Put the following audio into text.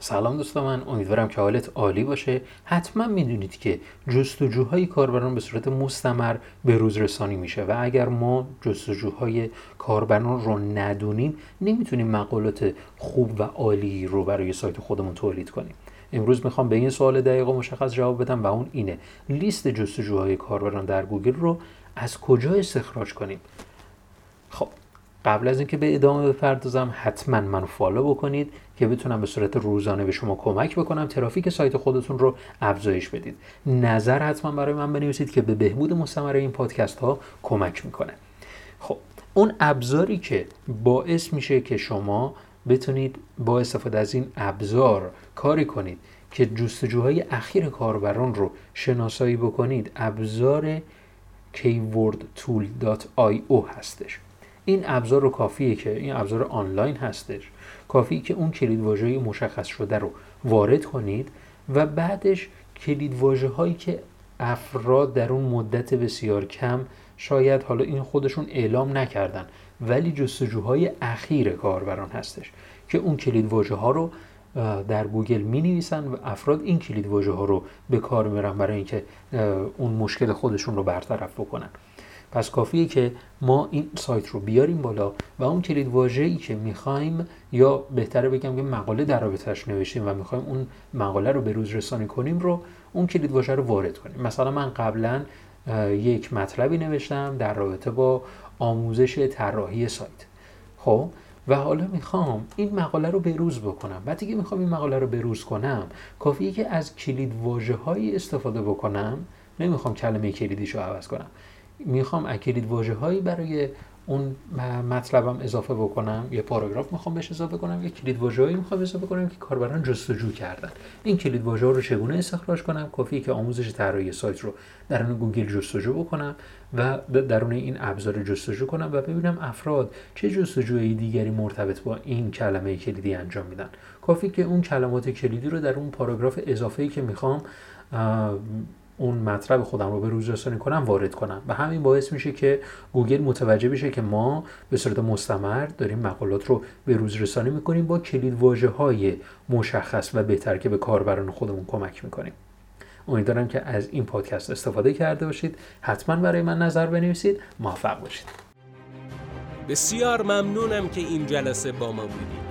سلام دوستان من امیدوارم که حالت عالی باشه. حتما می‌دونید که جستجوهای کاربران به صورت مستمر به روز رسانی میشه و اگر ما جستجوهای کاربران رو ندونیم نمی‌تونیم مقالات خوب و عالی رو برای سایت خودمون تولید کنیم. امروز می‌خوام به این سوال دقیق و مشخص جواب بدم و اون اینه. لیست جستجوهای کاربران در گوگل رو از کجا استخراج کنیم؟ خب قبل از اینکه به ادامه بپردازم حتما منو فالو بکنید که بتونم به صورت روزانه به شما کمک بکنم ترافیک سایت خودتون رو افزایش بدید. نظر حتما برای من بنویسید که به بهبود مستمر این پادکست ها کمک می‌کنه. خب اون ابزاری که باعث میشه که شما بتونید با استفاده از این ابزار کاری کنید که جستجوهای اخیر کاربران رو شناسایی بکنید ابزار keywordtool.io هستش. این ابزار رو کافیه که این ابزار آنلاین هستش. کافیه که اون کلید واژه مشخص شده رو وارد کنید و بعدش کلید واژه هایی که افراد در اون مدت بسیار کم شاید حالا این خودشون اعلام نکردن ولی جستجوهای اخیر کاربران هستش که اون کلید واژه ها رو در گوگل می نویسن و افراد این کلید واژه ها رو به کار میرن برای اینکه اون مشکل خودشون رو برطرف بکنن. پس کافیه که ما این سایت رو بیاریم بالا و اون کلید ای که می‌خوایم یا بهتره بگم که مقاله در رابطش نوشتیم و می‌خوایم اون مقاله رو به روز رسانی کنیم رو اون کلید واژه رو وارد کنیم. مثلا من قبلا یک مطلبی نوشتم در رابطه با آموزش طراحی سایت. خب؟ و حالا می‌خوام این مقاله رو بروز بکنم. بعد که می‌خوام این مقاله رو بروز کنم کافیه که از کلید واژه هایی استفاده بکنم. نمی‌خوام کلمه کلیدیش رو عوض کنم. می‌خوام یه کلید واژه هایی برای اون مطلبم اضافه بکنم یه پاراگراف می‌خوام بهش اضافه کنم یه کلید واژه‌ای می‌خوام اضافه کنم که کاربران جستجو کردن. این کلید واژه رو چگونه استخراج کنم؟ کافیه که آموزش طراحی سایت رو در اون گوگل جستجو بکنم و درون این ابزار جستجو کنم و ببینم افراد چه جستجوی دیگری مرتبط با این کلمه کلیدی انجام میدن. کافی که اون کلمات کلیدی رو در اون پاراگراف اضافه که می‌خوام اون مطلب خودم رو به روز رسانی کنم وارد کنم. و همین باعث میشه که گوگل متوجه بشه که ما به صورت مستمر داریم مقالات رو به روز رسانی می‌کنیم با کلید واژه های مشخص و بهتر که به کاربران خودمون کمک می‌کنیم. امیدوارم که از این پادکست استفاده کرده باشید. حتما برای من نظر بنویسید. موفق باشید. بسیار ممنونم که این جلسه با ما بودید.